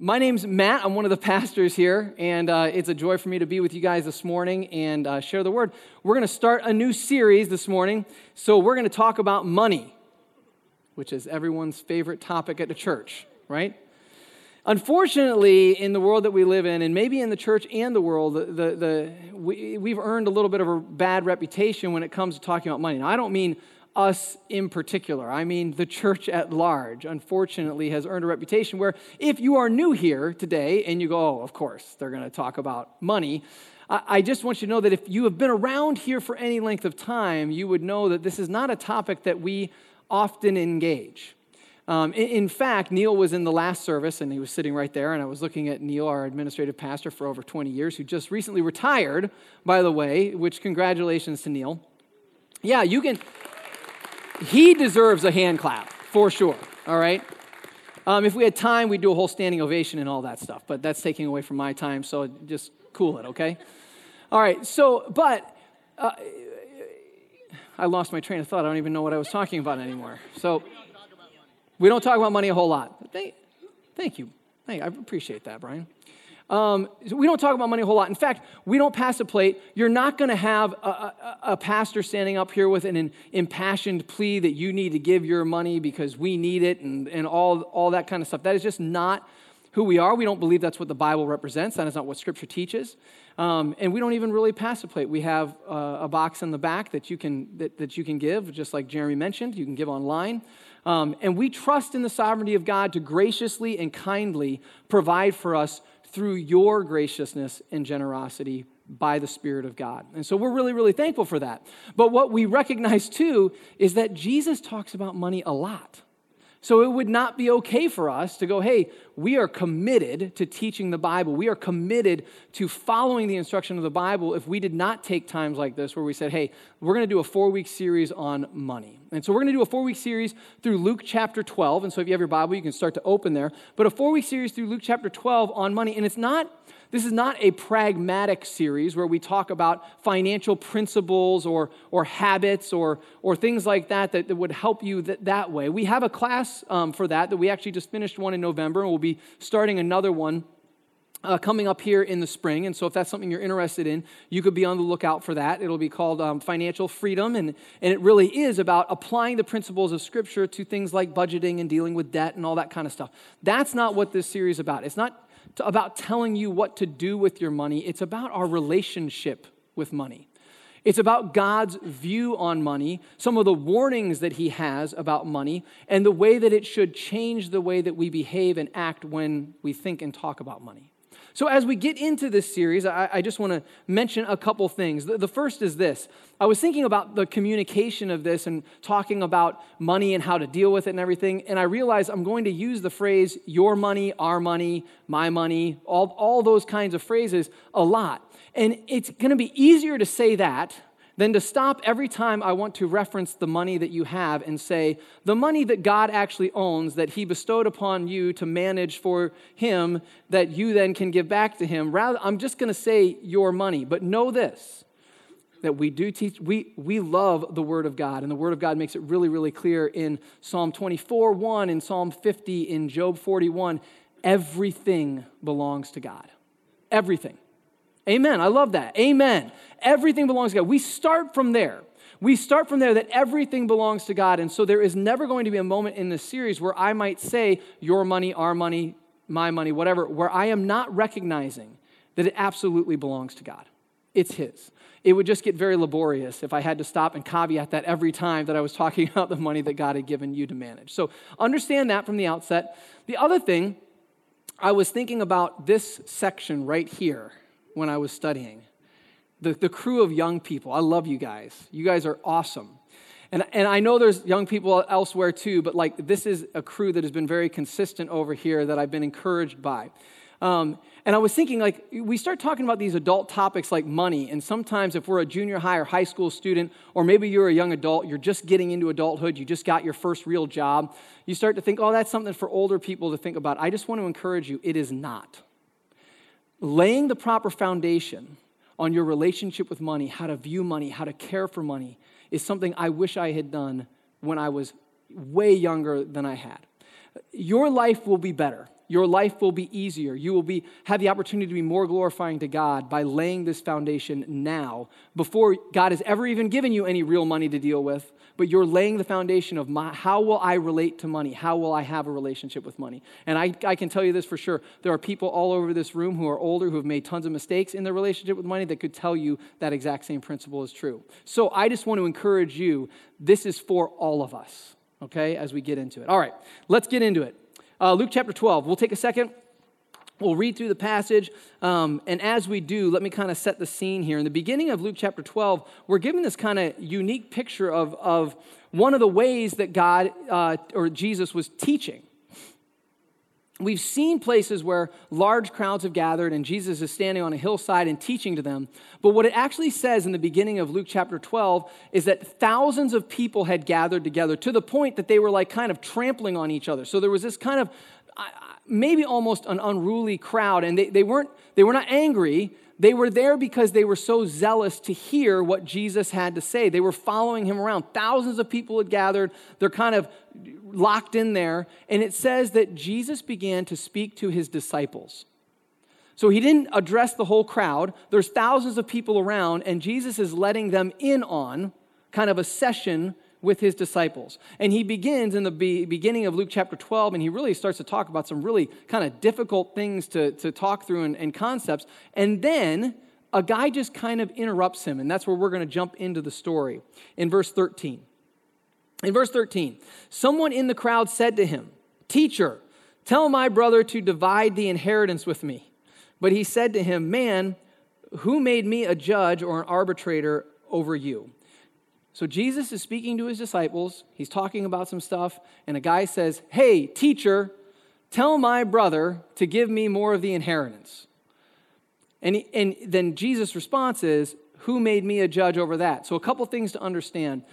My name's Matt. I'm one of the pastors here, and uh, it's a joy for me to be with you guys this morning and uh, share the word. We're going to start a new series this morning. So, we're going to talk about money, which is everyone's favorite topic at the church, right? Unfortunately, in the world that we live in, and maybe in the church and the world, the, the, the we, we've earned a little bit of a bad reputation when it comes to talking about money. Now, I don't mean us in particular. I mean, the church at large, unfortunately, has earned a reputation where if you are new here today and you go, oh, of course, they're going to talk about money, I just want you to know that if you have been around here for any length of time, you would know that this is not a topic that we often engage. Um, in, in, fact, Neil was in the last service and he was sitting right there, and I was looking at Neil, our administrative pastor for over 20 years, who just recently retired, by the way, which congratulations to Neil. Yeah, you can, he deserves a hand clap for sure, all right? Um, if we had time, we'd do a whole standing ovation and all that stuff, but that's taking away from my time, so just cool it, okay? All right, so, but uh, I lost my train of thought. I don't even know what I was talking about anymore. So, we don't talk about money a whole lot. Thank you. Hey, I appreciate that, Brian. Um, we don't talk about money a whole lot. In fact, we don't pass a plate. You're not going to have a, a, a, pastor standing up here with an impassioned plea that you need to give your money because we need it and, and all, all that kind of stuff. That is just not who we are. We don't believe that's what the Bible represents. That is not what Scripture teaches. Um, and we don't even really pass a plate. We have uh, a box in the back that you can that, that you can give, just like Jeremy mentioned. You can give online. Um, and we trust in the sovereignty of God to graciously and kindly provide for us through your graciousness and generosity by the Spirit of God. And so we're really, really thankful for that. But what we recognize too is that Jesus talks about money a lot. So it would not be okay for us to go, hey, we are committed to teaching the Bible. We are committed to following the instruction of the Bible if we did not take times like this where we said, hey, we're going to do a four week series on money. And so we're going to do a four week series through Luke chapter 12. And so if you have your Bible, you can start to open there. But a four week series through Luke chapter 12 on money. And it's not this is not a pragmatic series where we talk about financial principles or, or habits or, or things like that, that that would help you that, that way. We have a class um, for that that we actually just finished one in November, and we'll be starting another one uh, coming up here in the spring. And so, if that's something you're interested in, you could be on the lookout for that. It'll be called um, Financial Freedom. And, and it really is about applying the principles of Scripture to things like budgeting and dealing with debt and all that kind of stuff. That's not what this series is about. It's not to, about telling you what to do with your money, it's about our relationship with money. It's about God's view on money, some of the warnings that He has about money, and the way that it should change the way that we behave and act when we think and talk about money. So, as we get into this series, I, I just want to mention a couple things. The, the, first is this I was thinking about the communication of this and talking about money and how to deal with it and everything, and I realized I'm going to use the phrase your money, our money, my money, all, all those kinds of phrases a lot. And it's going to be easier to say that than to stop every time I want to reference the money that you have and say, the money that God actually owns, that He bestowed upon you to manage for Him, that you then can give back to Him. Rather, I'm just going to say your money. But know this that we do teach, we, we love the Word of God, and the Word of God makes it really, really clear in Psalm 24 1, in Psalm 50, in Job 41. Everything belongs to God. Everything. Amen. I love that. Amen. Everything belongs to God. We start from there. We start from there that everything belongs to God. And so there is never going to be a moment in this series where I might say, your money, our money, my money, whatever, where I am not recognizing that it absolutely belongs to God. It's His. It would just get very laborious if I had to stop and caveat that every time that I was talking about the money that God had given you to manage. So understand that from the outset. The other thing, I was thinking about this section right here when I was studying. The, the crew of young people, I love you guys. You guys are awesome. And, and I know there's young people elsewhere too, but like this is a crew that has been very consistent over here that I've been encouraged by. Um, and I was thinking, like, we start talking about these adult topics like money, and sometimes if we're a junior high or high school student, or maybe you're a young adult, you're just getting into adulthood, you just got your first real job, you start to think, oh, that's something for older people to think about. I just want to encourage you, it is not laying the proper foundation on your relationship with money, how to view money, how to care for money, is something I wish I had done when I was way younger than I had. Your life will be better your life will be easier. You will be, have the opportunity to be more glorifying to God by laying this foundation now before God has ever even given you any real money to deal with. But you're laying the foundation of my, how will I relate to money? How will I have a relationship with money? And I, I can tell you this for sure. There are people all over this room who are older who have made tons of mistakes in their relationship with money that could tell you that exact same principle is true. So I just want to encourage you this is for all of us, okay, as we get into it. All right, let's get into it. Uh, Luke chapter 12. We'll take a second. We'll read through the passage, um, and as we do, let me kind of set the scene here. In the beginning of Luke chapter 12, we're given this kind of unique picture of, of one of the ways that God uh, or Jesus was teaching. We've seen places where large crowds have gathered and Jesus is standing on a hillside and teaching to them. But what it actually says in the beginning of Luke chapter 12 is that thousands of people had gathered together to the point that they were like kind of trampling on each other. So there was this kind of maybe almost an unruly crowd, and they, they, weren't, they were not angry. They were there because they were so zealous to hear what Jesus had to say. They were following him around. Thousands of people had gathered. They're kind of locked in there. And it says that Jesus began to speak to his disciples. So he didn't address the whole crowd. There's thousands of people around, and Jesus is letting them in on kind of a session with his disciples. And he begins in the be- beginning of Luke chapter 12, and he really starts to talk about some really kind of difficult things to, to talk through and, and concepts. And then a guy just kind of interrupts him, and that's where we're going to jump into the story in verse 13. In verse 13, someone in the crowd said to him, Teacher, tell my brother to divide the inheritance with me. But he said to him, Man, who made me a judge or an arbitrator over you? So Jesus is speaking to his disciples. He's talking about some stuff, and a guy says, Hey, teacher, tell my brother to give me more of the inheritance. And, he, and then Jesus' response is, Who made me a judge over that? So, a couple things to understand.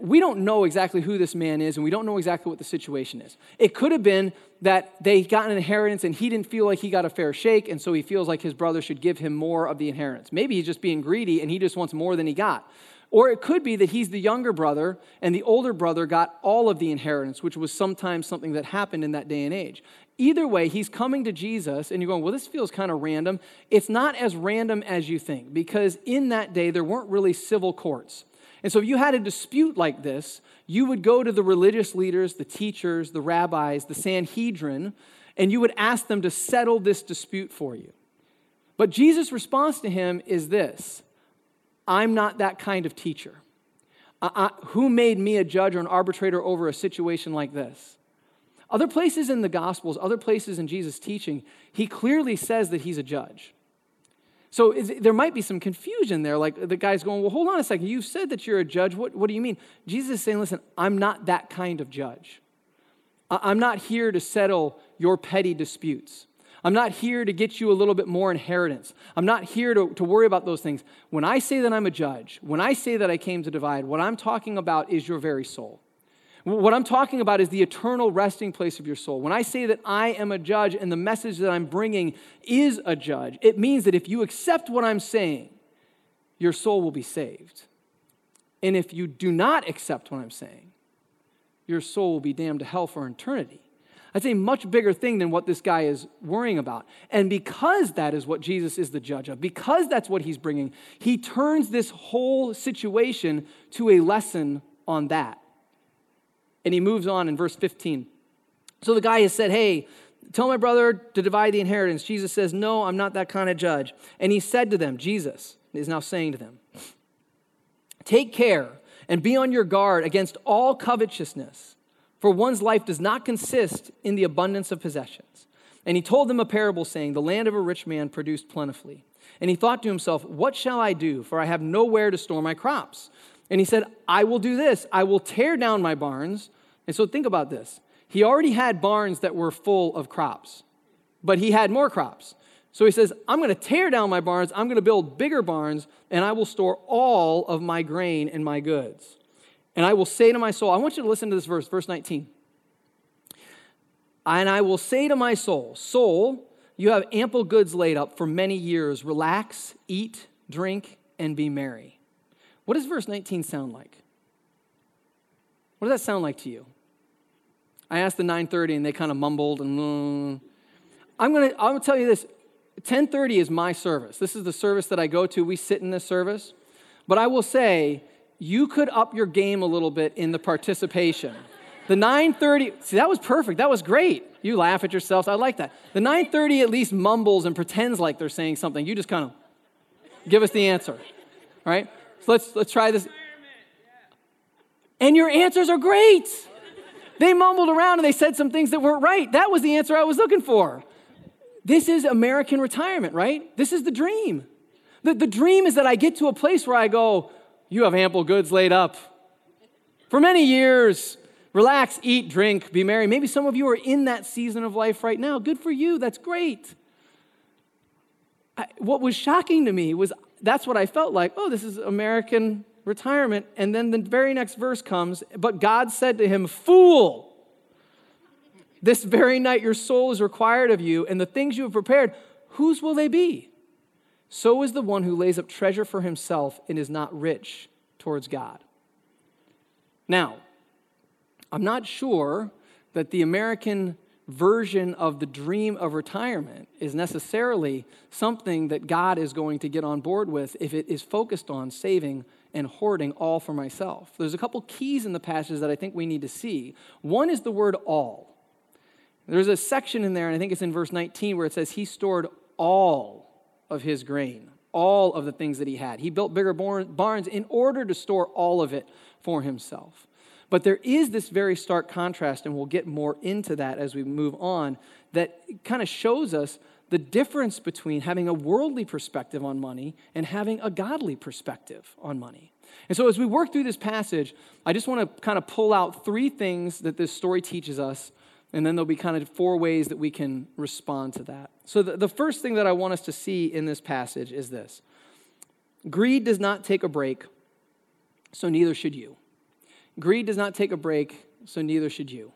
We don't know exactly who this man is, and we don't know exactly what the situation is. It could have been that they got an inheritance and he didn't feel like he got a fair shake, and so he feels like his brother should give him more of the inheritance. Maybe he's just being greedy and he just wants more than he got. Or it could be that he's the younger brother and the older brother got all of the inheritance, which was sometimes something that happened in that day and age. Either way, he's coming to Jesus and you're going, well, this feels kind of random. It's not as random as you think because in that day, there weren't really civil courts. And so if you had a dispute like this, you would go to the religious leaders, the teachers, the rabbis, the Sanhedrin, and you would ask them to settle this dispute for you. But Jesus' response to him is this I'm not that kind of teacher. I, who made me a judge or an arbitrator over a situation like this? Other places in the Gospels, other places in Jesus' teaching, he clearly says that he's a judge. So is, there might be some confusion there. Like the guy's going, Well, hold on a second. You said that you're a judge. What, what do you mean? Jesus is saying, Listen, I'm not that kind of judge. I, I'm not here to settle your petty disputes. I'm not here to get you a little bit more inheritance. I'm not here to, to worry about those things. When I say that I'm a judge, when I say that I came to divide, what I'm talking about is your very soul. What I'm talking about is the eternal resting place of your soul. When I say that I am a judge and the message that I'm bringing is a judge, it means that if you accept what I'm saying, your soul will be saved. And if you do not accept what I'm saying, your soul will be damned to hell for eternity. That's a much bigger thing than what this guy is worrying about. And because that is what Jesus is the judge of, because that's what he's bringing, he turns this whole situation to a lesson on that. And he moves on in verse 15. So the guy has said, Hey, tell my brother to divide the inheritance. Jesus says, No, I'm not that kind of judge. And he said to them, Jesus is now saying to them, Take care and be on your guard against all covetousness for one's life does not consist in the abundance of possessions. And he told them a parable, saying, The land of a rich man produced plentifully. And he thought to himself, What shall I do? For I have nowhere to store my crops. And he said, I will do this. I will tear down my barns. And so think about this. He already had barns that were full of crops, but he had more crops. So he says, I'm going to tear down my barns. I'm going to build bigger barns, and I will store all of my grain and my goods. And I will say to my soul, I want you to listen to this verse, verse 19. And I will say to my soul, Soul, you have ample goods laid up for many years. Relax, eat, drink, and be merry. What does verse 19 sound like? What does that sound like to you? I asked the 930 and they kind of mumbled and mm. I'm gonna I'm gonna tell you this. 10:30 is my service. This is the service that I go to. We sit in this service. But I will say, you could up your game a little bit in the participation. The 9:30, see that was perfect. That was great. You laugh at yourselves. I like that. The 9:30 at least mumbles and pretends like they're saying something. You just kind of give us the answer. All right? So let's let's try this. And your answers are great. They mumbled around and they said some things that weren't right. That was the answer I was looking for. This is American retirement, right? This is the dream. The, the dream is that I get to a place where I go, You have ample goods laid up. For many years, relax, eat, drink, be merry. Maybe some of you are in that season of life right now. Good for you. That's great. I, what was shocking to me was that's what I felt like. Oh, this is American retirement. And then the very next verse comes, but God said to him, Fool, this very night your soul is required of you, and the things you have prepared, whose will they be? So is the one who lays up treasure for himself and is not rich towards God. Now, I'm not sure that the American version of the dream of retirement is necessarily something that God is going to get on board with if it is focused on saving and hoarding all for myself. There's a couple keys in the passage that I think we need to see. One is the word all. There's a section in there, and I think it's in verse 19, where it says, He stored all of his grain, all of the things that he had. He built bigger barns in order to store all of it for himself. But there is this very stark contrast, and we'll get more into that as we move on, that kind of shows us the difference between having a worldly perspective on money and having a godly perspective on money. And so, as we work through this passage, I just want to kind of pull out three things that this story teaches us, and then there'll be kind of four ways that we can respond to that. So, the, the first thing that I want us to see in this passage is this greed does not take a break, so neither should you. Greed does not take a break, so neither should you.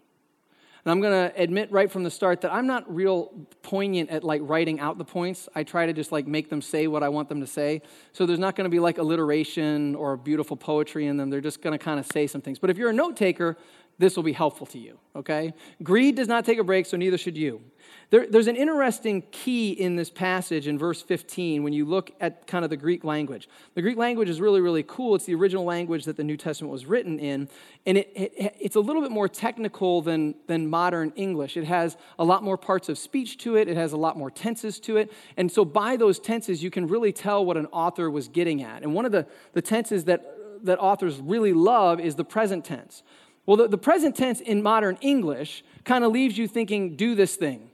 And I'm going to admit right from the start that I'm not real poignant at like writing out the points. I try to just like make them say what I want them to say. So there's not going to be like alliteration or beautiful poetry in them. They're just going to kind of say some things. But if you're a note taker, this will be helpful to you, okay? Greed does not take a break, so neither should you. There, there's an interesting key in this passage in verse 15 when you look at kind of the Greek language. The Greek language is really, really cool. It's the original language that the New Testament was written in, and it, it, it's a little bit more technical than, than modern English. It has a lot more parts of speech to it, it has a lot more tenses to it. And so, by those tenses, you can really tell what an author was getting at. And one of the, the tenses that, that authors really love is the present tense. Well, the, the present tense in modern English kind of leaves you thinking, do this thing.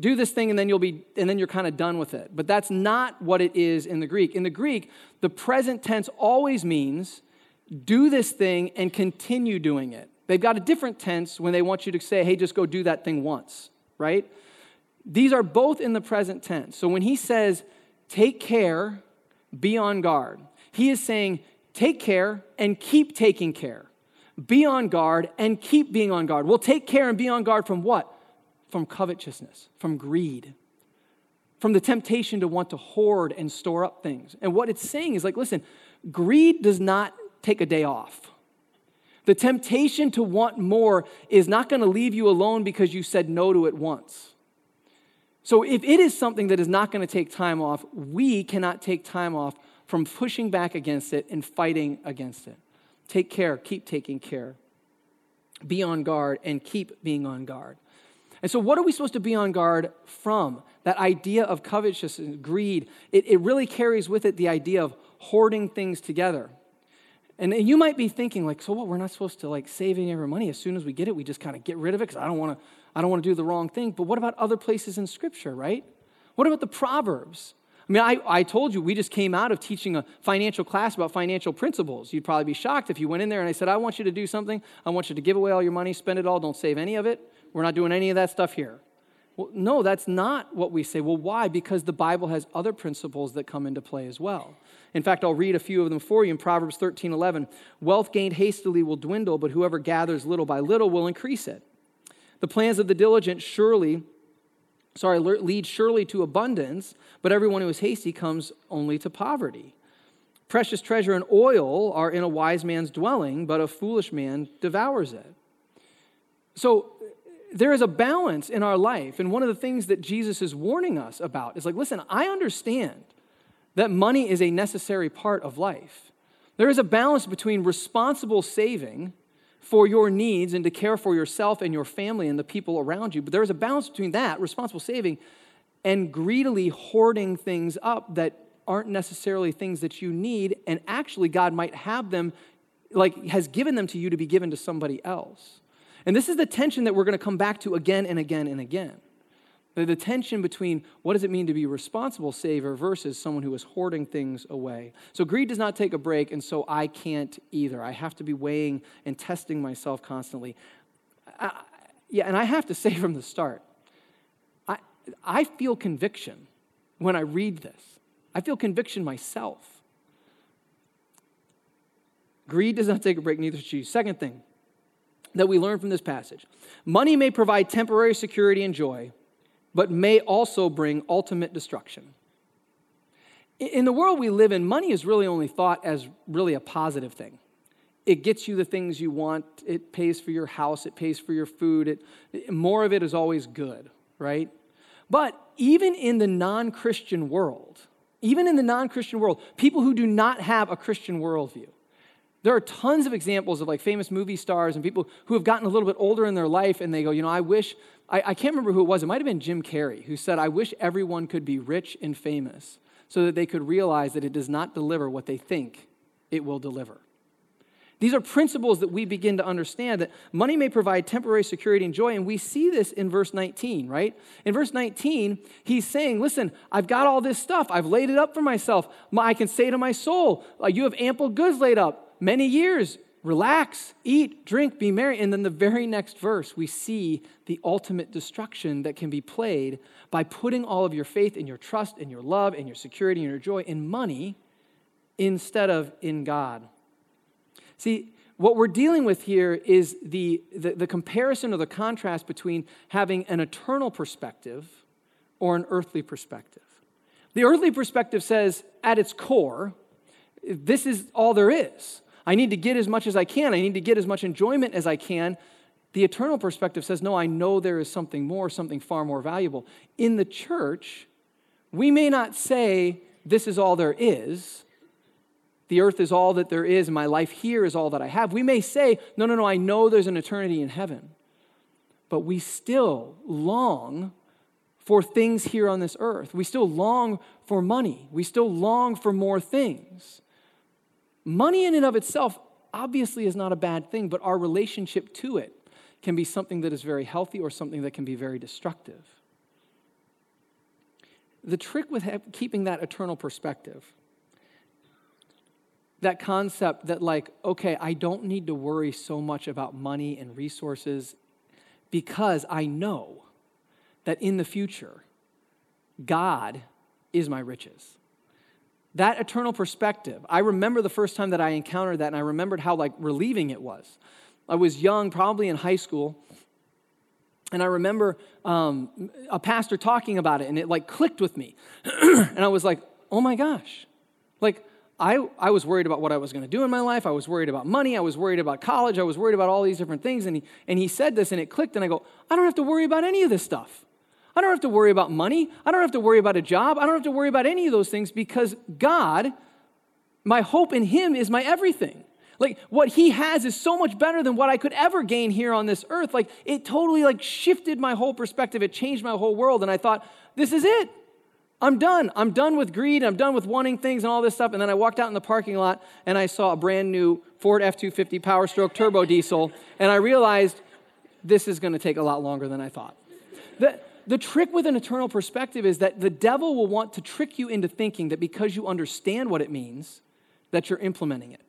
Do this thing and then you'll be and then you're kind of done with it. But that's not what it is in the greek. In the greek the present tense always means do this thing and continue doing it. They've got a different tense when they want you to say hey just go do that thing once right? These are both in the present tense. So when he says take care be on guard he is saying take care and keep taking care be on guard and keep being on guard We'll take care and be on guard from what from covetousness, from greed, from the temptation to want to hoard and store up things. And what it's saying is like, listen, greed does not take a day off. The temptation to want more is not going to leave you alone because you said no to it once. So, if it is something that is not going to take time off, we cannot take time off from pushing back against it and fighting against it. Take care, keep taking care. Be on guard and keep being on guard. And so, what are we supposed to be on guard from? That idea of covetousness, and greed, it, it really carries with it the idea of hoarding things together. And, and you might be thinking, like, so what? We're not supposed to like save any of our money as soon as we get it. We just kind of get rid of it because I don't want to. I don't want to do the wrong thing. But what about other places in Scripture, right? What about the Proverbs? I mean, I, I told you we just came out of teaching a financial class about financial principles. You'd probably be shocked if you went in there and I said, I want you to do something. I want you to give away all your money, spend it all, don't save any of it. We're not doing any of that stuff here. Well, no, that's not what we say. Well, why? Because the Bible has other principles that come into play as well. In fact, I'll read a few of them for you in Proverbs 13 11. Wealth gained hastily will dwindle, but whoever gathers little by little will increase it. The plans of the diligent surely, sorry, lead surely to abundance, but everyone who is hasty comes only to poverty. Precious treasure and oil are in a wise man's dwelling, but a foolish man devours it. So there is a balance in our life. And one of the things that Jesus is warning us about is like, listen, I understand that money is a necessary part of life. There is a balance between responsible saving for your needs and to care for yourself and your family and the people around you. But there is a balance between that, responsible saving, and greedily hoarding things up that aren't necessarily things that you need. And actually, God might have them, like, has given them to you to be given to somebody else. And this is the tension that we're going to come back to again and again and again. The, tension between what does it mean to be a responsible saver versus someone who is hoarding things away. So greed does not take a break, and so I can't either. I have to be weighing and testing myself constantly. I, yeah, and I have to say from the start, I, I feel conviction when I read this. I feel conviction myself. Greed does not take a break, neither should you. Second thing that we learn from this passage money may provide temporary security and joy, but may also bring ultimate destruction. In the world we live in, money is really only thought as really a positive thing. It gets you the things you want, it pays for your house, it pays for your food, it, more of it is always good, right? But even in the non Christian world, even in the non Christian world, people who do not have a Christian worldview, there are tons of examples of like famous movie stars and people who have gotten a little bit older in their life and they go, you know, I wish, I, I can't remember who it was. It might have been Jim Carrey who said, I wish everyone could be rich and famous so that they could realize that it does not deliver what they think it will deliver. These are principles that we begin to understand that money may provide temporary security and joy. And we see this in verse 19, right? In verse 19, he's saying, Listen, I've got all this stuff. I've laid it up for myself. I can say to my soul, You have ample goods laid up many years. Relax, eat, drink, be merry. And then the very next verse, we see the ultimate destruction that can be played by putting all of your faith and your trust and your love and your security and your joy in money instead of in God. See, what we're dealing with here is the, the, the comparison or the contrast between having an eternal perspective or an earthly perspective. The earthly perspective says, at its core, this is all there is. I need to get as much as I can. I need to get as much enjoyment as I can. The eternal perspective says, no, I know there is something more, something far more valuable. In the church, we may not say, this is all there is. The earth is all that there is, my life here is all that I have. We may say, no, no, no, I know there's an eternity in heaven. But we still long for things here on this earth. We still long for money. We still long for more things. Money in and of itself obviously is not a bad thing, but our relationship to it can be something that is very healthy or something that can be very destructive. The trick with keeping that eternal perspective, that concept that, like, okay, I don't need to worry so much about money and resources because I know that in the future, God is my riches. That eternal perspective. I remember the first time that I encountered that, and I remembered how like relieving it was. I was young, probably in high school, and I remember um, a pastor talking about it, and it like clicked with me. and I was like, oh my gosh. Like, I, I was worried about what I was going to do in my life. I was worried about money. I was worried about college. I was worried about all these different things. And he, and he said this, and it clicked, and I go, I don't have to worry about any of this stuff. I don't have to worry about money. I don't have to worry about a job. I don't have to worry about any of those things because God, my hope in Him is my everything. Like what he has is so much better than what I could ever gain here on this earth. Like it totally like shifted my whole perspective. It changed my whole world. And I thought, this is it. I'm done. I'm done with greed. I'm done with wanting things and all this stuff. And then I walked out in the parking lot and I saw a brand new Ford F 250 Power Stroke Turbo Diesel. And I realized this is going to take a lot longer than I thought. The, the trick with an eternal perspective is that the devil will want to trick you into thinking that because you understand what it means, that you're implementing it.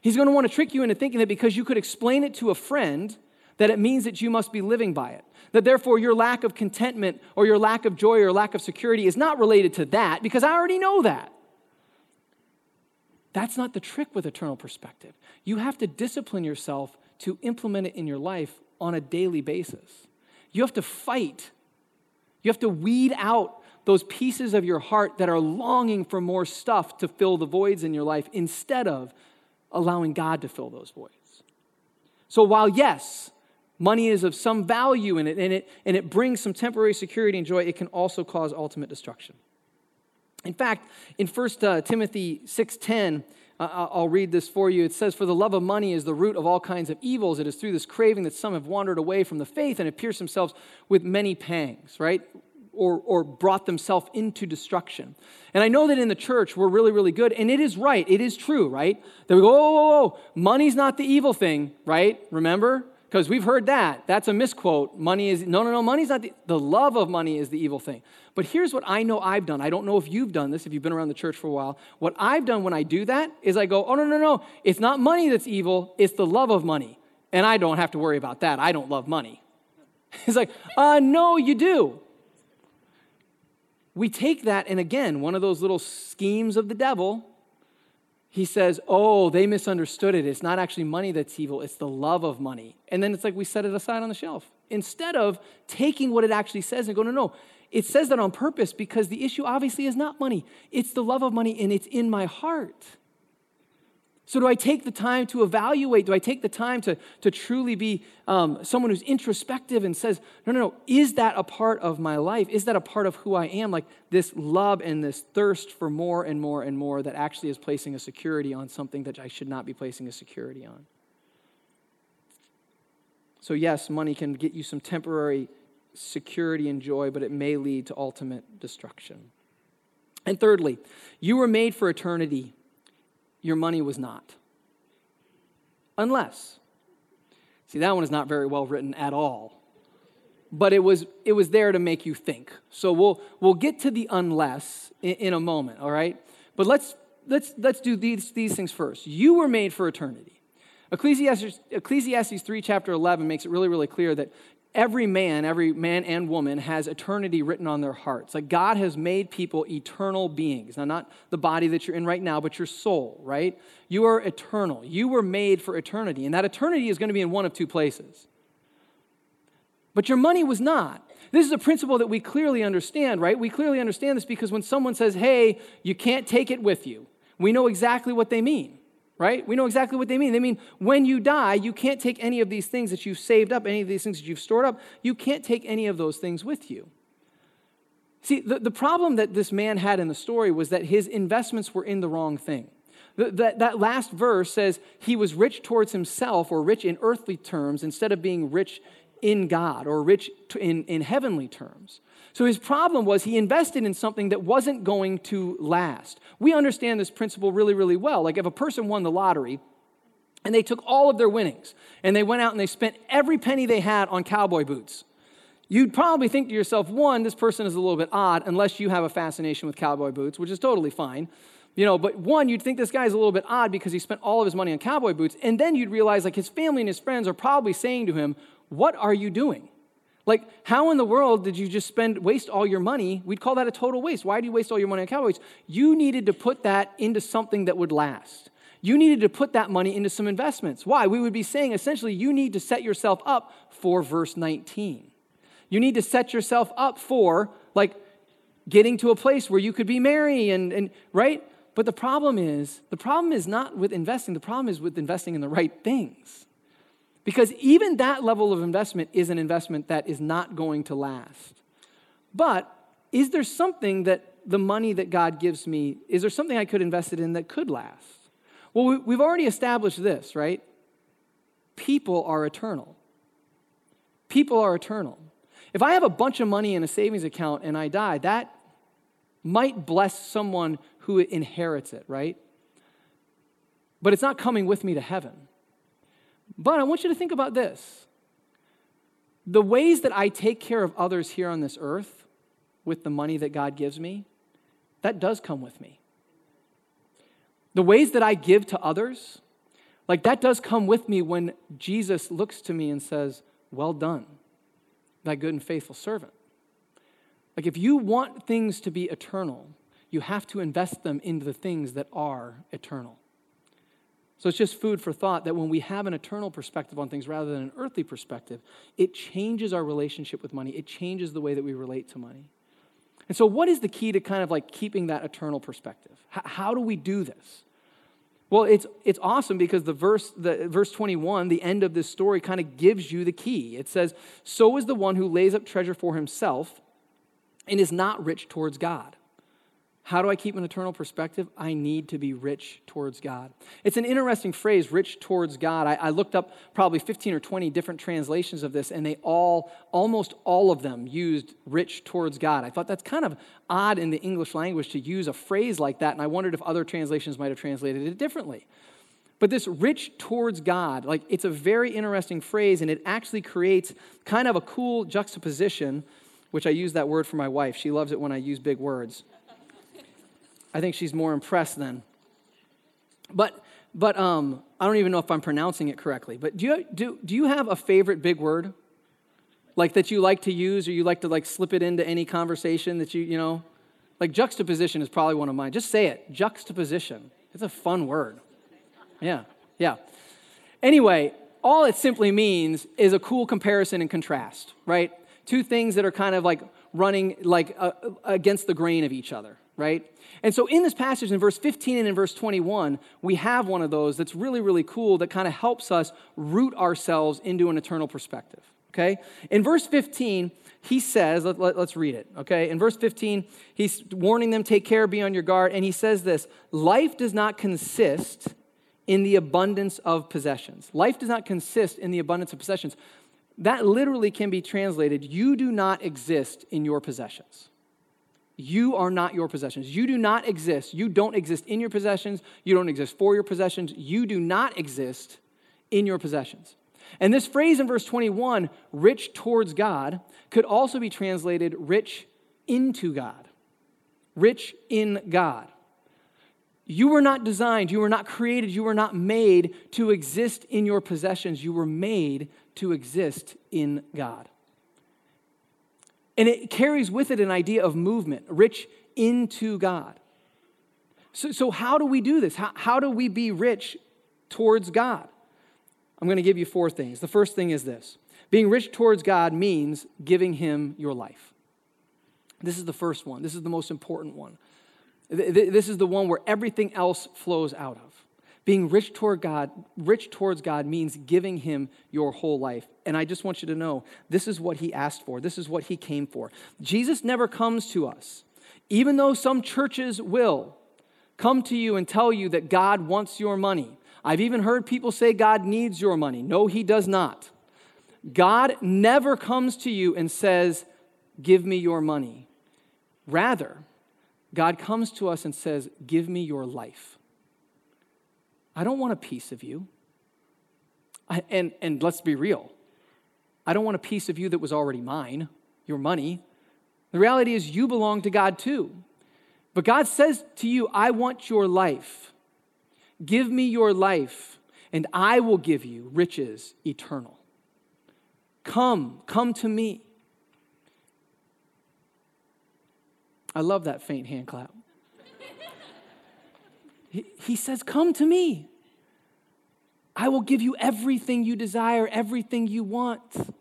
He's going to want to trick you into thinking that because you could explain it to a friend, that it means that you must be living by it. That therefore your lack of contentment or your lack of joy or lack of security is not related to that because I already know that. That's not the trick with eternal perspective. You have to discipline yourself to implement it in your life on a daily basis. You have to fight you have to weed out those pieces of your heart that are longing for more stuff to fill the voids in your life instead of allowing God to fill those voids. So, while yes, money is of some value in it and, it and it brings some temporary security and joy, it can also cause ultimate destruction. In fact, in 1 uh, Timothy 6:10, uh, I'll read this for you. It says, For the love of money is the root of all kinds of evils. It is through this craving that some have wandered away from the faith and have pierced themselves with many pangs, right? Or, or brought themselves into destruction. And I know that in the church we're really, really good. And it is right. It is true, right? That we go, oh, oh, oh, money's not the evil thing, right? Remember? Because we've heard that. That's a misquote. Money is, no, no, no, money's not the, the love of money is the evil thing. But here's what I know I've done. I don't know if you've done this, if you've been around the church for a while. What I've done when I do that is I go, oh, no, no, no. It's not money that's evil, it's the love of money. And I don't have to worry about that. I don't love money. It's like, uh, no, you do. We take that, and again, one of those little schemes of the devil he says, Oh, they misunderstood it. It's not actually money that's evil, it's the love of money. And then it's like we set it aside on the shelf. Instead of taking what it actually says and going, No, no, it says that on purpose because the issue obviously is not money, it's the love of money and it's in my heart. So, do I take the time to evaluate? Do I take the time to, to truly be um, someone who's introspective and says, no, no, no, is that a part of my life? Is that a part of who I am? Like this love and this thirst for more and more and more that actually is placing a security on something that I should not be placing a security on. So, yes, money can get you some temporary security and joy, but it may lead to ultimate destruction. And thirdly, you were made for eternity your money was not. Unless. See, that one is not very well written at all. But it was, it was there to make you think. So we'll, we'll get to the unless in, in a moment, all right? But let's, let's, let's do these, these things first. You were made for eternity. Ecclesiastes, Ecclesiastes 3, chapter 11, makes it really, really clear that every man, every man and woman has eternity written on their hearts. Like God has made people eternal beings. Now, not the body that you're in right now, but your soul, right? You are eternal. You were made for eternity. And that eternity is going to be in one of two places. But your money was not. This is a principle that we clearly understand, right? We clearly understand this because when someone says, hey, you can't take it with you, we know exactly what they mean right? We know exactly what they mean. They mean when you die, you can't take any of these things that you've saved up, any of these things that you've stored up. You can't take any of those things with you. See, the, the problem that this man had in the story was that his investments were in the wrong thing. The, that, that last verse says he was rich towards himself or rich in earthly terms instead of being rich in God or rich in, in heavenly terms. So his problem was he invested in something that wasn't going to last. We understand this principle really, really well. Like if a person won the lottery and they took all of their winnings and they went out and they spent every penny they had on cowboy boots, you'd probably think to yourself, one, this person is a little bit odd unless you have a fascination with cowboy boots, which is totally fine. You know, but one, you'd think this guy's a little bit odd because he spent all of his money on cowboy boots. And then you'd realize like his family and his friends are probably saying to him, What are you doing? Like, how in the world did you just spend, waste all your money? We'd call that a total waste. Why do you waste all your money on cowboys? You needed to put that into something that would last. You needed to put that money into some investments. Why? We would be saying essentially, you need to set yourself up for verse 19. You need to set yourself up for, like, getting to a place where you could be married and, and right? But the problem is, the problem is not with investing, the problem is with investing in the right things. Because even that level of investment is an investment that is not going to last. But is there something that the money that God gives me, is there something I could invest it in that could last? Well, we've already established this, right? People are eternal. People are eternal. If I have a bunch of money in a savings account and I die, that might bless someone who inherits it, right? But it's not coming with me to heaven. But I want you to think about this the ways that I take care of others here on this earth with the money that God gives me, that does come with me. The ways that I give to others, like that does come with me when Jesus looks to me and says, Well done, thy good and faithful servant. Like if you want things to be eternal, you have to invest them into the things that are eternal. So it's just food for thought that when we have an eternal perspective on things rather than an earthly perspective, it changes our relationship with money. It changes the way that we relate to money. And so, what is the key to kind of like keeping that eternal perspective? H- how do we do this? Well, it's, it's awesome because the verse, the, verse 21, the end of this story, kind of gives you the key. It says, So is the one who lays up treasure for himself and is not rich towards God. How do I keep an eternal perspective? I need to be rich towards God. It's an interesting phrase, rich towards God. I, I, looked up probably 15 or 20 different translations of this, and they all, almost all of them, used rich towards God. I thought that's kind of odd in the English language to use a phrase like that, and I wondered if other translations might have translated it differently. But this rich towards God, like it's a very interesting phrase, and it actually creates kind of a cool juxtaposition, which I use that word for my wife. She loves it when I use big words. I think she's more impressed then. But, but um, I don't even know if I'm pronouncing it correctly. But do you, do, do you have a favorite big word? Like that you like to use or you like to like slip it into any conversation that you, you know? Like juxtaposition is probably one of mine. Just say it. Juxtaposition. It's a fun word. Yeah, yeah. Anyway, all it simply means is a cool comparison and contrast, right? Two things that are kind of like running like uh, against the grain of each other, right? And so in this passage, in verse 15 and in verse 21, we have one of those that's really, really cool that kind of helps us root ourselves into an eternal perspective. Okay? In verse 15, he says, let, us let, read it, okay? In verse 15, he's warning them, take care, be on your guard, and he says this Life does not consist in the abundance of possessions. Life does not consist in the abundance of possessions. That literally can be translated, you do not exist in your possessions. You are not your possessions. You do not exist. You don't exist in your possessions. You don't exist for your possessions. You do not exist in your possessions. And this phrase in verse 21, rich towards God, could also be translated rich into God. Rich in God. You were not designed, you were not created, you were not made to exist in your possessions. You were made to exist in God. And it carries with it an idea of movement, rich into God. So, so how do we do this? How, how do we be rich towards God? I'm going to give you four things. The first thing is this being rich towards God means giving Him your life. This is the first one, this is the most important one. This is the one where everything else flows out of. Being rich toward God, rich towards God means giving him your whole life. And I just want you to know this is what he asked for. This is what he came for. Jesus never comes to us. Even though some churches will come to you and tell you that God wants your money. I've even heard people say God needs your money. No, he does not. God never comes to you and says, "Give me your money." Rather, God comes to us and says, "Give me your life." I don't want a piece of you. I, and, and let's be real. I don't want a piece of you that was already mine, your money. The reality is, you belong to God too. But God says to you, I want your life. Give me your life, and I will give you riches eternal. Come, come to me. I love that faint hand clap. He says, Come to me. I will give you everything you desire, everything you want.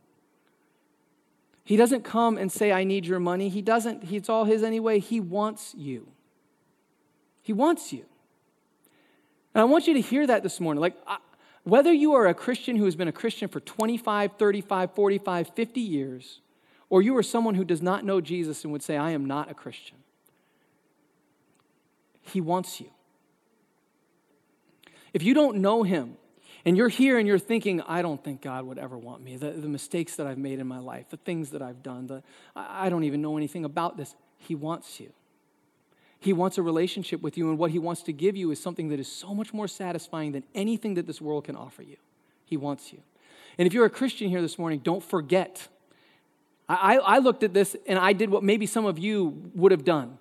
He doesn't come and say, I need your money. He doesn't, it's all his anyway. He wants you. He wants you. And I want you to hear that this morning. Like, whether you are a Christian who has been a Christian for 25, 35, 45, 50 years, or you are someone who does not know Jesus and would say, I am not a Christian, He wants you. If you don't know him, and you're here and you're thinking, I don't think God would ever want me, the, the mistakes that I've made in my life, the things that I've done, the, I don't even know anything about this. He wants you. He wants a relationship with you, and what He wants to give you is something that is so much more satisfying than anything that this world can offer you. He wants you. And if you're a Christian here this morning, don't forget. I, I looked at this and I did what maybe some of you would have done.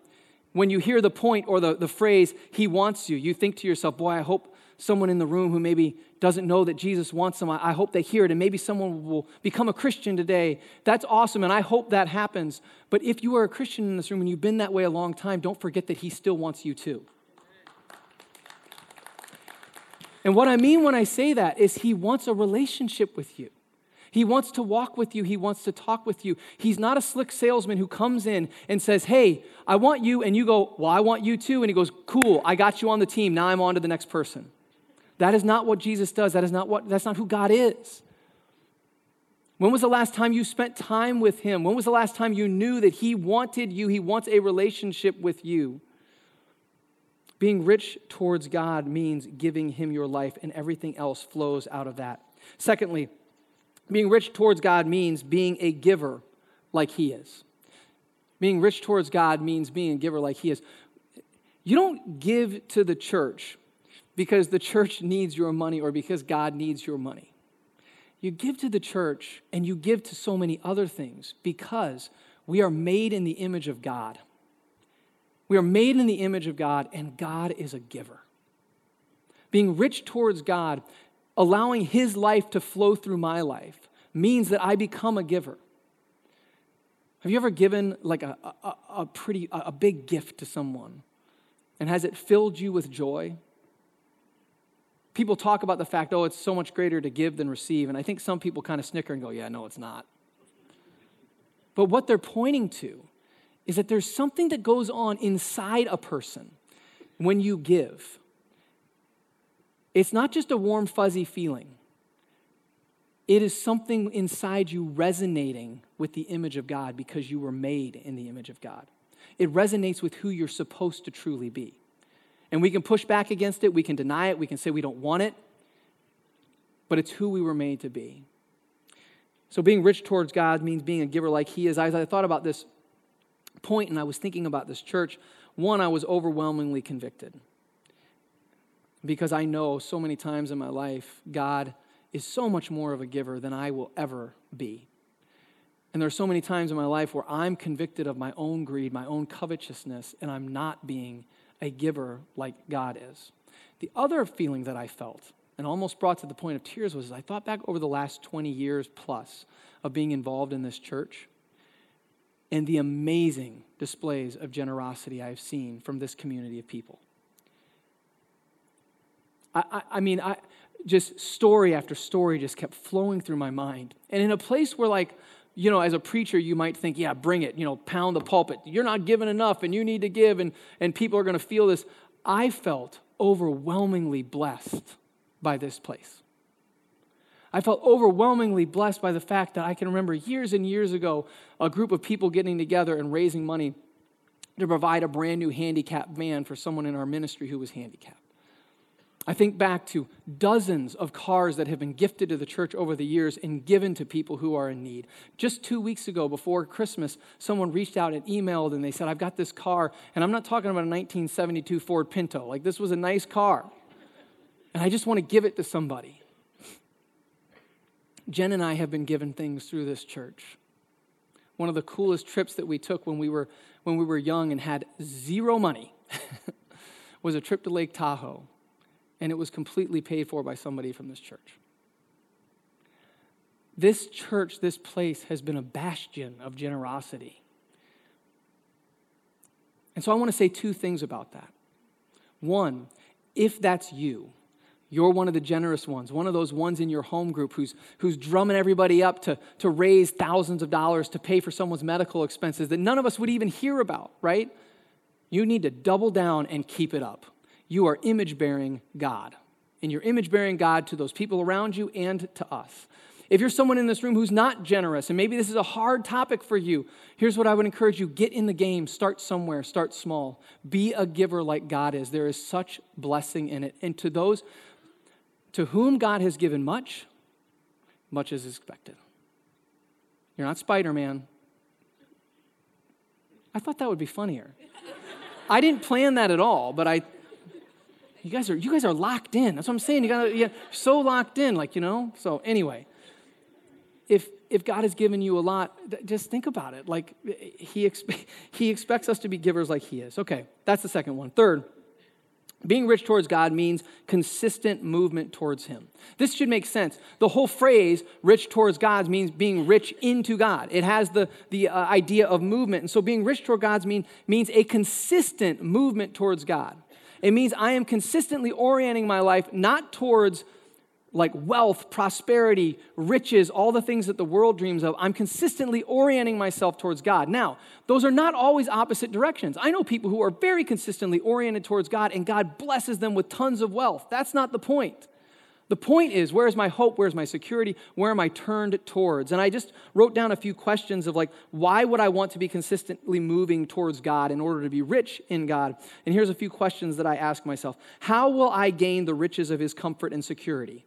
When you hear the point or the, the phrase, He wants you, you think to yourself, Boy, I hope someone in the room who maybe doesn't know that Jesus wants them. I, hope they hear it, and maybe someone will become a Christian today. That's awesome, and I hope that happens. But if you are a Christian in this room and you've been that way a long time, don't forget that He still wants you too. And what I mean when I say that is He wants a relationship with you. He wants to walk with you. He wants to talk with you. He's not a slick salesman who comes in and says, Hey, I want you. And you go, Well, I want you too. And he goes, Cool, I got you on the team. Now I'm on to the next person. That is not what Jesus does. That is not what that's not who God is. When was the last time you spent time with him? When was the last time you knew that he wanted you? He wants a relationship with you. Being rich towards God means giving him your life, and everything else flows out of that. Secondly, being rich towards God means being a giver like he is. Being rich towards God means being a giver like he is. You don't give to the church because the church needs your money or because God needs your money. You give to the church and you give to so many other things because we are made in the image of God. We are made in the image of God, and God is a giver. Being rich towards God, allowing His life to flow through my life, means that I become a giver. Have you ever given like a, a, a pretty, a, a big gift to someone? And has it filled you with joy? People talk about the fact, oh, it's so much greater to give than receive. And I think some people kind of snicker and go, yeah, no, it's not. But what they're pointing to is that there's something that goes on inside a person when you give. It's not just a warm, fuzzy feeling, it is something inside you resonating with the image of God because you were made in the image of God. It resonates with who you're supposed to truly be. And we can push back against it, we can deny it, we can say we don't want it, but it's who we were made to be. So being rich towards God means being a giver like He is. As I thought about this point and I was thinking about this church, one, I was overwhelmingly convicted because I know so many times in my life, God is so much more of a giver than I will ever be. And there are so many times in my life where I'm convicted of my own greed, my own covetousness, and I'm not being a giver like God is. The other feeling that I felt, and almost brought to the point of tears, was I thought back over the last 20 years plus of being involved in this church and the amazing displays of generosity I've seen from this community of people. I, I, I mean, I, just story after story just kept flowing through my mind. And in a place where, like, you know, as a preacher, you might think, yeah, bring it, you know, pound the pulpit. You're not giving enough and you need to give, and, and people are going to feel this. I felt overwhelmingly blessed by this place. I felt overwhelmingly blessed by the fact that I can remember years and years ago a group of people getting together and raising money to provide a brand new handicap van for someone in our ministry who was handicapped. I think back to dozens of cars that have been gifted to the church over the years and given to people who are in need. Just two weeks ago, before Christmas, someone reached out and emailed and they said, I've got this car, and I'm not talking about a 1972 Ford Pinto. Like, this was a nice car, and I just want to give it to somebody. Jen and I have been given things through this church. One of the coolest trips that we took when we were, when we were young and had zero money was a trip to Lake Tahoe and it was completely paid for by somebody from this church. This church, this place, has been a bastion of generosity. And so I want to say two things about that. One, if that's you, you're one of the generous ones, one of those ones in your home group who's, who's drumming everybody up to, to raise thousands of dollars to pay for someone's medical expenses that none of us would even hear about, right? You need to double down and keep it up you are image bearing God. And you're image bearing God to those people around you and to us. If you're someone in this room who's not generous, and maybe this is a hard topic for you, here's what I would encourage you get in the game, start somewhere, start small. Be a giver like God is. There is such blessing in it. And to those to whom God has given much, much is expected. You're not Spider Man. I thought that would be funnier. I didn't plan that at all, but I you guys are you guys are locked in. That's what I'm saying. You got you're so locked in, like you know. So anyway, if if God has given you a lot, just think about it. Like he expe- he expects us to be givers, like He is. Okay, that's the second one. Third. Being rich towards God means consistent movement towards Him. This should make sense. The whole phrase, rich towards God, means being rich into God. It has the, the uh, idea of movement. And so being rich toward God mean, means a consistent movement towards God. It means I am consistently orienting my life not towards like wealth, prosperity, riches, all the things that the world dreams of, I'm consistently orienting myself towards God. Now, those are not always opposite directions. I know people who are very consistently oriented towards God and God blesses them with tons of wealth. That's not the point. The point is, where's my hope? Where's my security? Where am I turned towards? And I just wrote down a few questions of like, why would I want to be consistently moving towards God in order to be rich in God? And here's a few questions that I ask myself How will I gain the riches of his comfort and security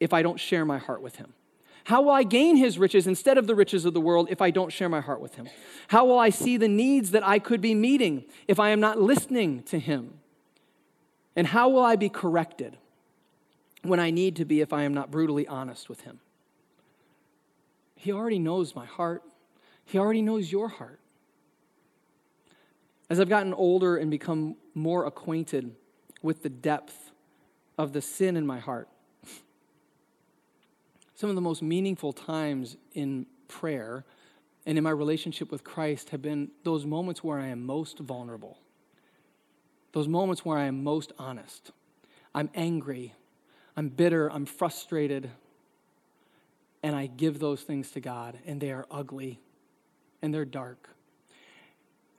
if I don't share my heart with him? How will I gain his riches instead of the riches of the world if I don't share my heart with him? How will I see the needs that I could be meeting if I am not listening to him? And how will I be corrected? When I need to be if I am not brutally honest with Him. He already knows my heart, He already knows your heart. As I've gotten older and become more acquainted with the depth of the sin in my heart, some of the most meaningful times in prayer and in my relationship with Christ have been those moments where I am most vulnerable, those moments where I am most honest. I'm angry I'm bitter, I'm frustrated, and I give those things to God, and they are ugly and they're dark.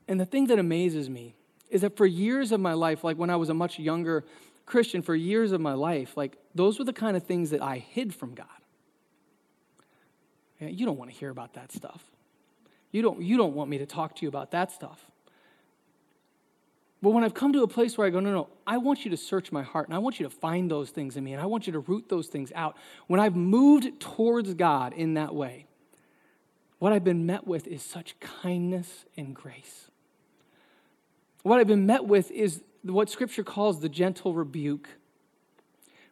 And the thing that amazes me is that for years of my life, like when I was a much younger Christian, for years of my life, like those were the kind of things that I hid from God. You don't want to hear about that stuff. You don't, you don't want me to talk to you about that stuff. But when I've come to a place where I go, no, no, I want you to search my heart and I want you to find those things in me and I want you to root those things out. When I've moved towards God in that way, what I've been met with is such kindness and grace. What I've been met with is what Scripture calls the gentle rebuke,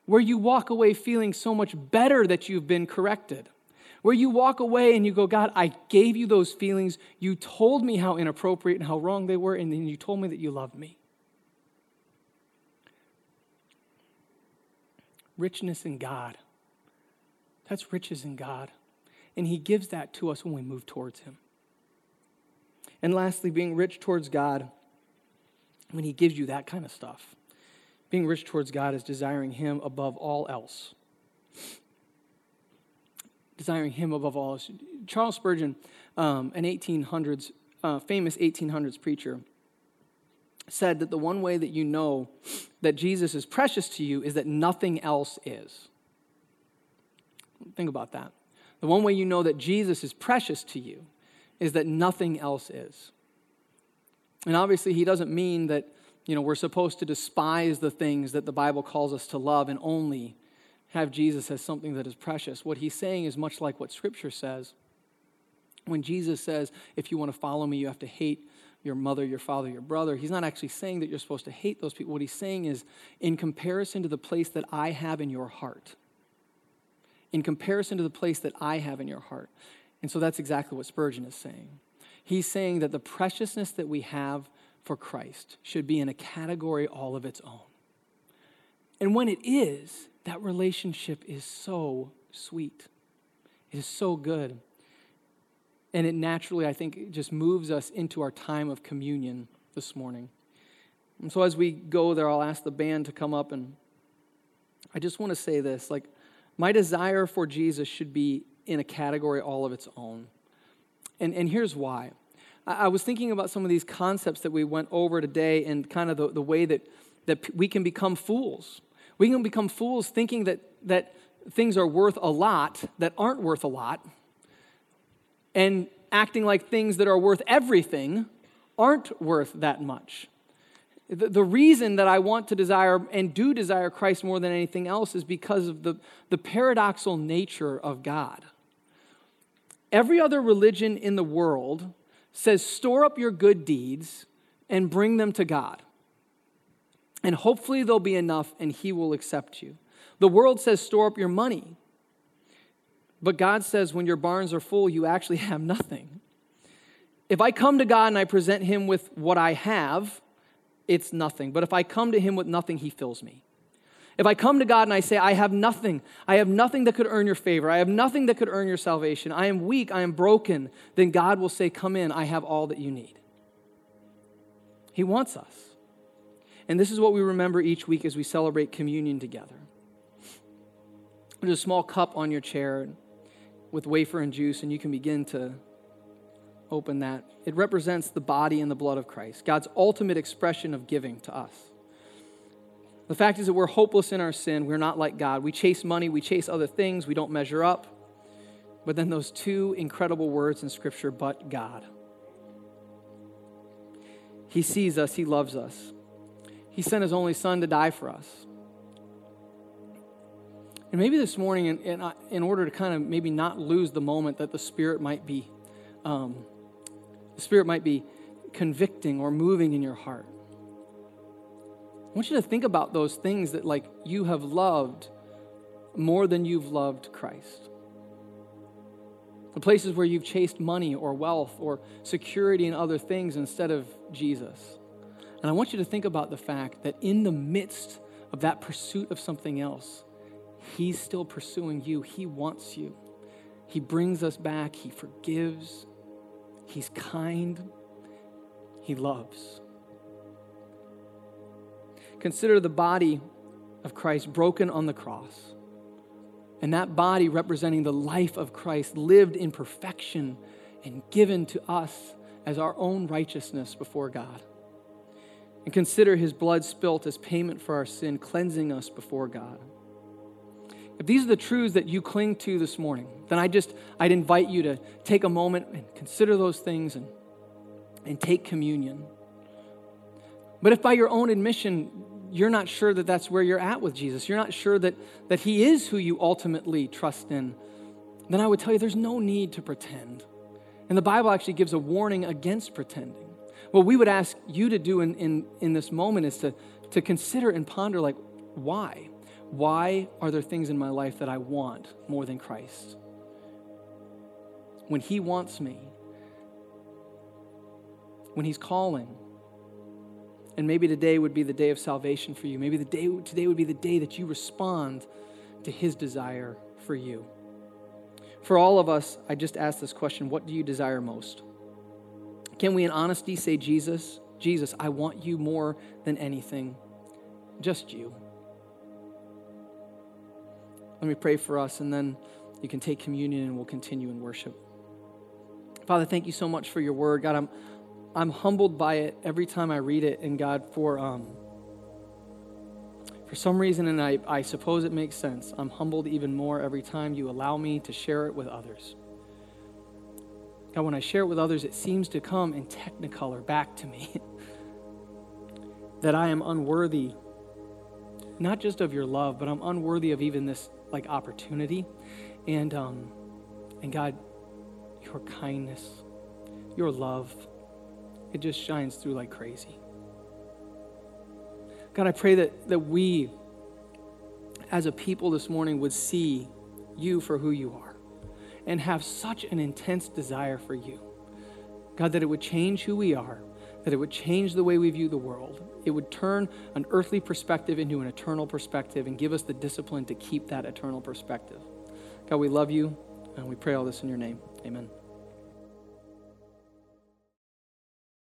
where you walk away feeling so much better that you've been corrected where you walk away and you go, God, I gave you those feelings. You told me how inappropriate and how wrong they were, and then you told me that you loved me. Richness in God. That's riches in God. And He gives that to us when we move towards Him. And lastly, being rich towards God, when He gives you that kind of stuff, being rich towards God is desiring Him above all else desiring him above all. Charles Spurgeon, um, an 1800s, uh, famous 1800s preacher, said that the one way that you know that Jesus is precious to you is that nothing else is. Think about that. The one way you know that Jesus is precious to you is that nothing else is. And obviously, he doesn't mean that you know, we're supposed to despise the things that the Bible calls us to love and only have Jesus as something that is precious. What he's saying is much like what Scripture says. When Jesus says, if you want to follow me, you have to hate your mother, your father, your brother, he's not actually saying that you're supposed to hate those people. What he's saying is, in comparison to the place that I have in your heart, in comparison to the place that I have in your heart. And so that's exactly what Spurgeon is saying. He's saying that the preciousness that we have for Christ should be in a category all of its own. And when it is, that relationship is so sweet. It is so good. And it naturally, I think, just moves us into our time of communion this morning. And so as we go there, I'll ask the band to come up. And I just want to say this like, my desire for Jesus should be in a category all of its own. And, and here's why. I, I was thinking about some of these concepts that we went over today and kind of the, the way that, that we can become fools we can become fools thinking that, that things are worth a lot that aren't worth a lot, and acting like things that are worth everything aren't worth that much. The, the reason that I want to desire and do desire Christ more than anything else is because of the, the paradoxical nature of God. Every other religion in the world says, store up your good deeds and bring them to God. And hopefully there'll be enough and he will accept you. The world says, store up your money. But God says, when your barns are full, you actually have nothing. If I come to God and I present him with what I have, it's nothing. But if I come to him with nothing, he fills me. If I come to God and I say, I have nothing, I have nothing that could earn your favor, I have nothing that could earn your salvation, I am weak, I am broken, then God will say, Come in, I have all that you need. He wants us. And this is what we remember each week as we celebrate communion together. There's a small cup on your chair with wafer and juice, and you can begin to open that. It represents the body and the blood of Christ, God's ultimate expression of giving to us. The fact is that we're hopeless in our sin. We're not like God. We chase money, we chase other things, we don't measure up. But then those two incredible words in Scripture, but God. He sees us, He loves us. He sent His only Son to die for us. And maybe this morning, in, in, in, order to kind of maybe not lose the moment that the Spirit might be, um, the Spirit might be convicting or moving in your heart. I want you to think about those things that like you have loved more than you've loved Christ. The places where you've chased money or wealth or security and other things instead of Jesus. And I want you to think about the fact that in the midst of that pursuit of something else, He's still pursuing you. He wants you. He brings us back. He forgives. He's kind. He loves. Consider the body of Christ broken on the cross. And that body representing the life of Christ lived in perfection and given to us as our own righteousness before God. And consider his blood spilt as payment for our sin, cleansing us before God. If these are the truths that you cling to this morning, then I just I'd invite you to take a moment and consider those things and, and take communion. But if by your own admission you're not sure that that's where you're at with Jesus, you're not sure that, that He is who you ultimately trust in, then I would tell you there's no need to pretend. And the Bible actually gives a warning against pretending. What we would ask you to do in, in, in this moment is to, to consider and ponder, like, why? Why are there things in my life that I want more than Christ? When He wants me, when He's calling, and maybe today would be the day of salvation for you. Maybe the day, today would be the day that you respond to His desire for you. For all of us, I just ask this question what do you desire most? Can we, in honesty, say, Jesus, Jesus, I want you more than anything, just you? Let me pray for us, and then you can take communion and we'll continue in worship. Father, thank you so much for your word. God, I'm, I'm humbled by it every time I read it, and God, for, um, for some reason, and I, I suppose it makes sense, I'm humbled even more every time you allow me to share it with others. God, when I share it with others, it seems to come in technicolor back to me that I am unworthy, not just of your love, but I'm unworthy of even this like opportunity. And, um, and God, your kindness, your love, it just shines through like crazy. God, I pray that, that we, as a people this morning, would see you for who you are and have such an intense desire for you. God, that it would change who we are, that it would change the way we view the world. It would turn an earthly perspective into an eternal perspective and give us the discipline to keep that eternal perspective. God, we love you and we pray all this in your name. Amen.